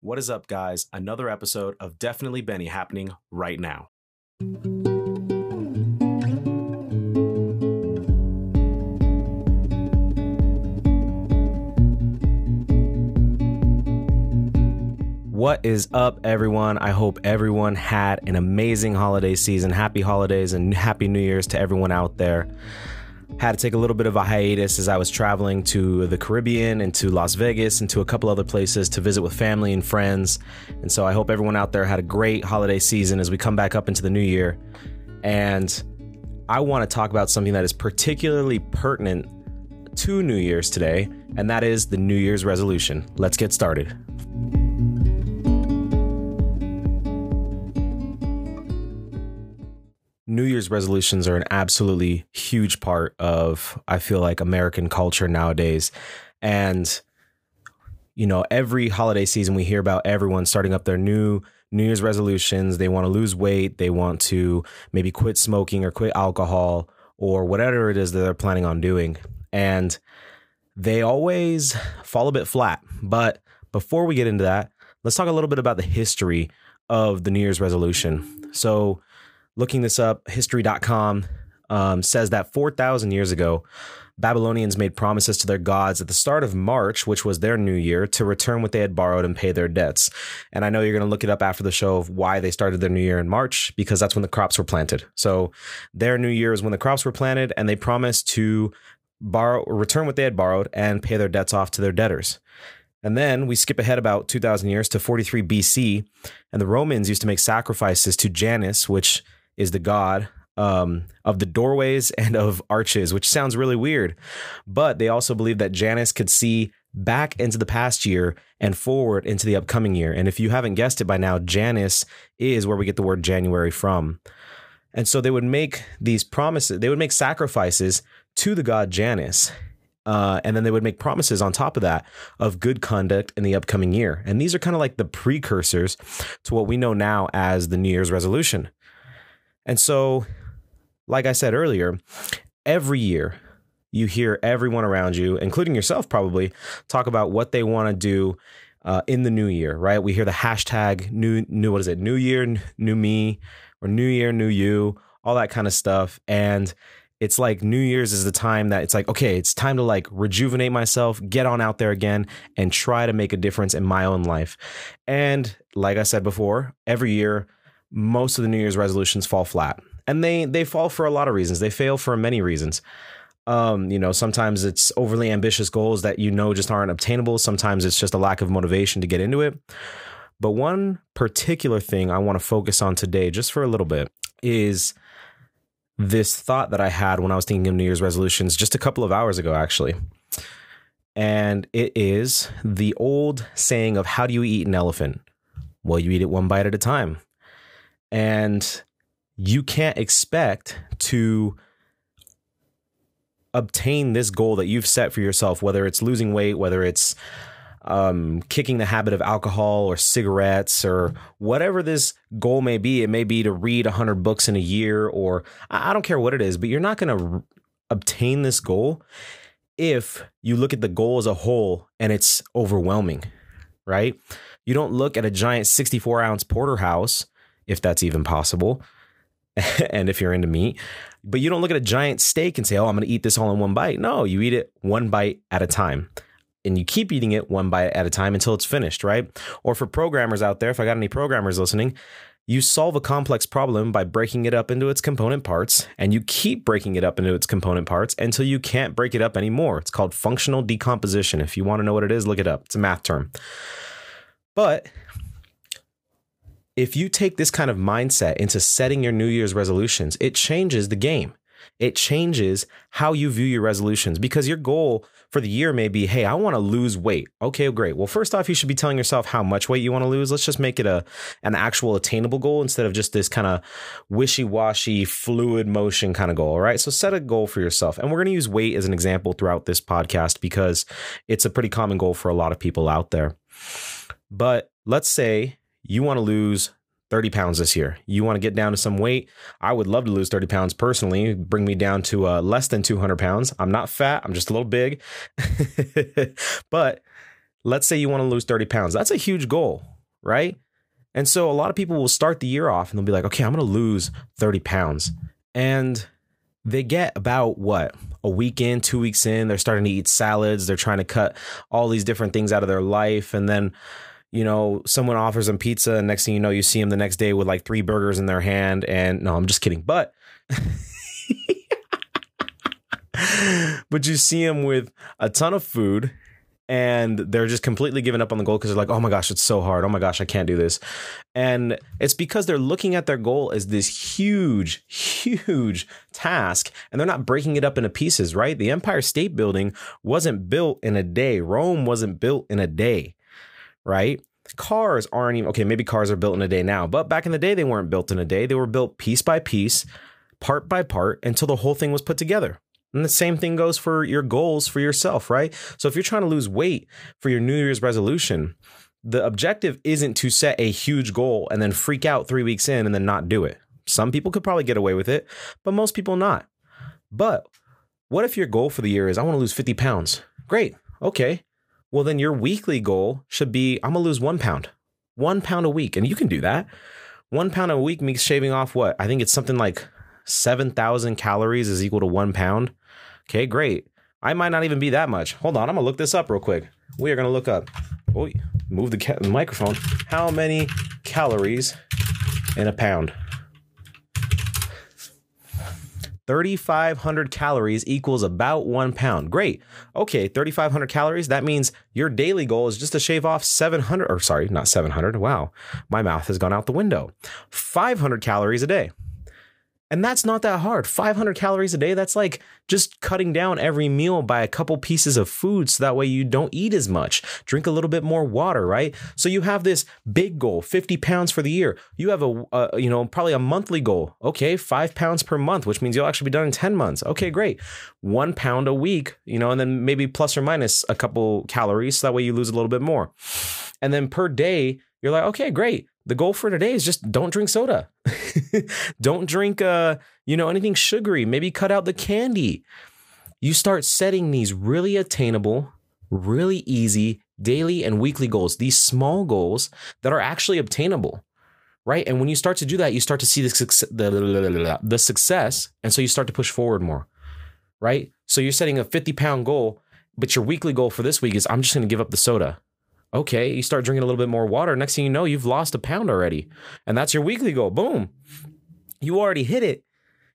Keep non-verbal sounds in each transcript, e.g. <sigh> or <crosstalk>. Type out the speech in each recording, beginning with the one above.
What is up, guys? Another episode of Definitely Benny happening right now. What is up, everyone? I hope everyone had an amazing holiday season. Happy holidays and happy New Year's to everyone out there. Had to take a little bit of a hiatus as I was traveling to the Caribbean and to Las Vegas and to a couple other places to visit with family and friends. And so I hope everyone out there had a great holiday season as we come back up into the new year. And I want to talk about something that is particularly pertinent to New Year's today, and that is the New Year's resolution. Let's get started. New Year's resolutions are an absolutely huge part of, I feel like, American culture nowadays. And, you know, every holiday season we hear about everyone starting up their new New Year's resolutions. They want to lose weight, they want to maybe quit smoking or quit alcohol or whatever it is that they're planning on doing. And they always fall a bit flat. But before we get into that, let's talk a little bit about the history of the New Year's resolution. So, looking this up, history.com um, says that 4,000 years ago, Babylonians made promises to their gods at the start of March, which was their new year, to return what they had borrowed and pay their debts. And I know you're going to look it up after the show of why they started their new year in March, because that's when the crops were planted. So their new year is when the crops were planted, and they promised to borrow, return what they had borrowed and pay their debts off to their debtors. And then we skip ahead about 2,000 years to 43 BC, and the Romans used to make sacrifices to Janus, which is the god um, of the doorways <laughs> and of arches, which sounds really weird. But they also believe that Janus could see back into the past year and forward into the upcoming year. And if you haven't guessed it by now, Janus is where we get the word January from. And so they would make these promises, they would make sacrifices to the god Janus. Uh, and then they would make promises on top of that of good conduct in the upcoming year. And these are kind of like the precursors to what we know now as the New Year's resolution. And so, like I said earlier, every year you hear everyone around you, including yourself probably, talk about what they want to do uh, in the new year, right? We hear the hashtag new, new, what is it? New year, new me, or new year, new you, all that kind of stuff. And it's like New Year's is the time that it's like, okay, it's time to like rejuvenate myself, get on out there again, and try to make a difference in my own life. And like I said before, every year most of the New Year's resolutions fall flat, and they they fall for a lot of reasons. They fail for many reasons. Um, you know, sometimes it's overly ambitious goals that you know just aren't obtainable. Sometimes it's just a lack of motivation to get into it. But one particular thing I want to focus on today, just for a little bit, is this thought that I had when I was thinking of New Year's resolutions just a couple of hours ago, actually. And it is the old saying of how do you eat an elephant? Well, you eat it one bite at a time. And you can't expect to obtain this goal that you've set for yourself, whether it's losing weight, whether it's um, kicking the habit of alcohol or cigarettes or whatever this goal may be. It may be to read 100 books in a year, or I don't care what it is, but you're not going to r- obtain this goal if you look at the goal as a whole and it's overwhelming, right? You don't look at a giant 64 ounce porterhouse if that's even possible. <laughs> and if you're into meat, but you don't look at a giant steak and say, "Oh, I'm going to eat this all in one bite." No, you eat it one bite at a time. And you keep eating it one bite at a time until it's finished, right? Or for programmers out there, if I got any programmers listening, you solve a complex problem by breaking it up into its component parts, and you keep breaking it up into its component parts until you can't break it up anymore. It's called functional decomposition. If you want to know what it is, look it up. It's a math term. But if you take this kind of mindset into setting your New Year's resolutions, it changes the game. It changes how you view your resolutions because your goal for the year may be, hey, I want to lose weight. Okay, great. Well, first off, you should be telling yourself how much weight you want to lose. Let's just make it a an actual attainable goal instead of just this kind of wishy-washy, fluid motion kind of goal. All right. So set a goal for yourself. And we're going to use weight as an example throughout this podcast because it's a pretty common goal for a lot of people out there. But let's say you want to lose 30 pounds this year. You want to get down to some weight. I would love to lose 30 pounds personally, bring me down to uh, less than 200 pounds. I'm not fat, I'm just a little big. <laughs> but let's say you want to lose 30 pounds. That's a huge goal, right? And so a lot of people will start the year off and they'll be like, okay, I'm going to lose 30 pounds. And they get about what? A week in, two weeks in, they're starting to eat salads. They're trying to cut all these different things out of their life. And then, you know, someone offers them pizza. And next thing you know, you see them the next day with like three burgers in their hand. And no, I'm just kidding. But. <laughs> but you see them with a ton of food and they're just completely giving up on the goal because they're like, oh my gosh, it's so hard. Oh my gosh, I can't do this. And it's because they're looking at their goal as this huge, huge task and they're not breaking it up into pieces, right? The Empire State Building wasn't built in a day, Rome wasn't built in a day, right? Cars aren't even, okay, maybe cars are built in a day now, but back in the day, they weren't built in a day. They were built piece by piece, part by part until the whole thing was put together. And the same thing goes for your goals for yourself, right? So if you're trying to lose weight for your New Year's resolution, the objective isn't to set a huge goal and then freak out three weeks in and then not do it. Some people could probably get away with it, but most people not. But what if your goal for the year is I want to lose 50 pounds? Great. Okay. Well, then your weekly goal should be I'm going to lose one pound, one pound a week. And you can do that. One pound a week means shaving off what? I think it's something like 7,000 calories is equal to one pound. Okay, great. I might not even be that much. Hold on, I'm gonna look this up real quick. We are gonna look up. Oh, move the, ca- the microphone. How many calories in a pound? 3,500 calories equals about one pound. Great. Okay, 3,500 calories. That means your daily goal is just to shave off 700, or sorry, not 700. Wow, my mouth has gone out the window. 500 calories a day. And that's not that hard. 500 calories a day, that's like just cutting down every meal by a couple pieces of food so that way you don't eat as much. Drink a little bit more water, right? So you have this big goal, 50 pounds for the year. You have a, you know, probably a monthly goal. Okay, 5 pounds per month, which means you'll actually be done in 10 months. Okay, great. 1 pound a week, you know, and then maybe plus or minus a couple calories so that way you lose a little bit more. And then per day, you're like, okay, great the goal for today is just don't drink soda. <laughs> don't drink uh, you know, anything sugary. Maybe cut out the candy. You start setting these really attainable, really easy daily and weekly goals, these small goals that are actually obtainable. Right. And when you start to do that, you start to see the, success, the, the success. And so you start to push forward more. Right. So you're setting a 50 pound goal, but your weekly goal for this week is I'm just going to give up the soda. Okay, you start drinking a little bit more water. Next thing you know, you've lost a pound already. And that's your weekly goal. Boom. You already hit it.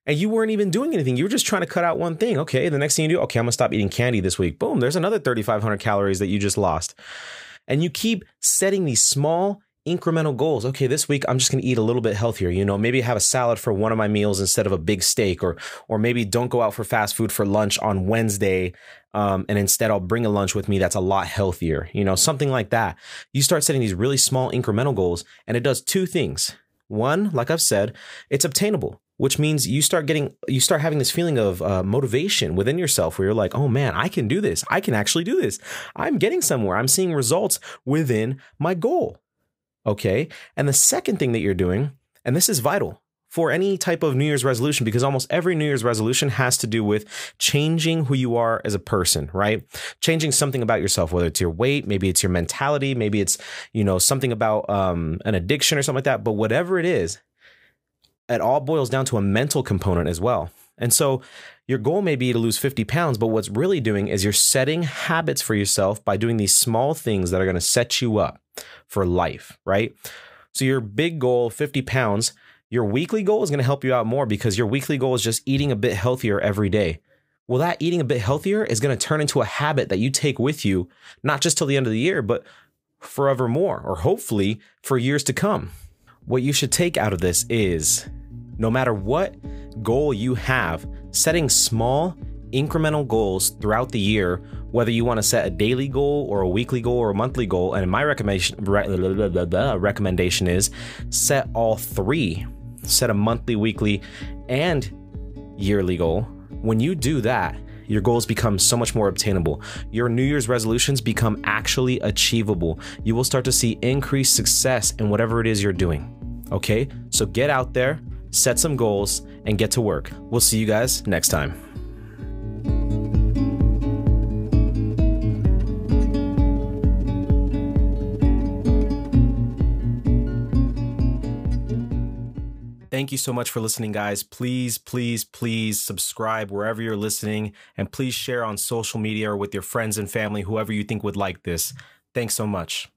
And you weren't even doing anything. You were just trying to cut out one thing. Okay, the next thing you do, okay, I'm gonna stop eating candy this week. Boom, there's another 3,500 calories that you just lost. And you keep setting these small incremental goals. Okay, this week I'm just going to eat a little bit healthier. You know, maybe have a salad for one of my meals instead of a big steak, or or maybe don't go out for fast food for lunch on Wednesday, um, and instead I'll bring a lunch with me that's a lot healthier. You know, something like that. You start setting these really small incremental goals, and it does two things. One, like I've said, it's obtainable which means you start getting you start having this feeling of uh, motivation within yourself where you're like oh man i can do this i can actually do this i'm getting somewhere i'm seeing results within my goal Okay. And the second thing that you're doing, and this is vital for any type of New Year's resolution, because almost every New Year's resolution has to do with changing who you are as a person, right? Changing something about yourself, whether it's your weight, maybe it's your mentality, maybe it's, you know, something about um, an addiction or something like that. But whatever it is, it all boils down to a mental component as well. And so your goal may be to lose 50 pounds, but what's really doing is you're setting habits for yourself by doing these small things that are going to set you up for life, right? So your big goal, 50 pounds, your weekly goal is going to help you out more because your weekly goal is just eating a bit healthier every day. Well, that eating a bit healthier is going to turn into a habit that you take with you, not just till the end of the year, but forevermore, or hopefully for years to come. What you should take out of this is no matter what goal you have, setting small, incremental goals throughout the year, whether you want to set a daily goal or a weekly goal or a monthly goal. And my recommendation recommendation is set all three. Set a monthly, weekly, and yearly goal. When you do that, your goals become so much more obtainable. Your New Year's resolutions become actually achievable. You will start to see increased success in whatever it is you're doing. Okay? So get out there, set some goals, and get to work. We'll see you guys next time. Thank you so much for listening, guys. Please, please, please subscribe wherever you're listening and please share on social media or with your friends and family, whoever you think would like this. Thanks so much.